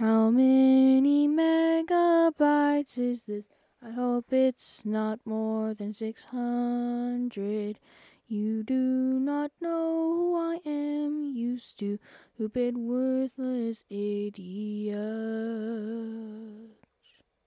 How many megabytes is this? I hope it's not more than 600. You do not know who I am, you stupid, worthless idiot.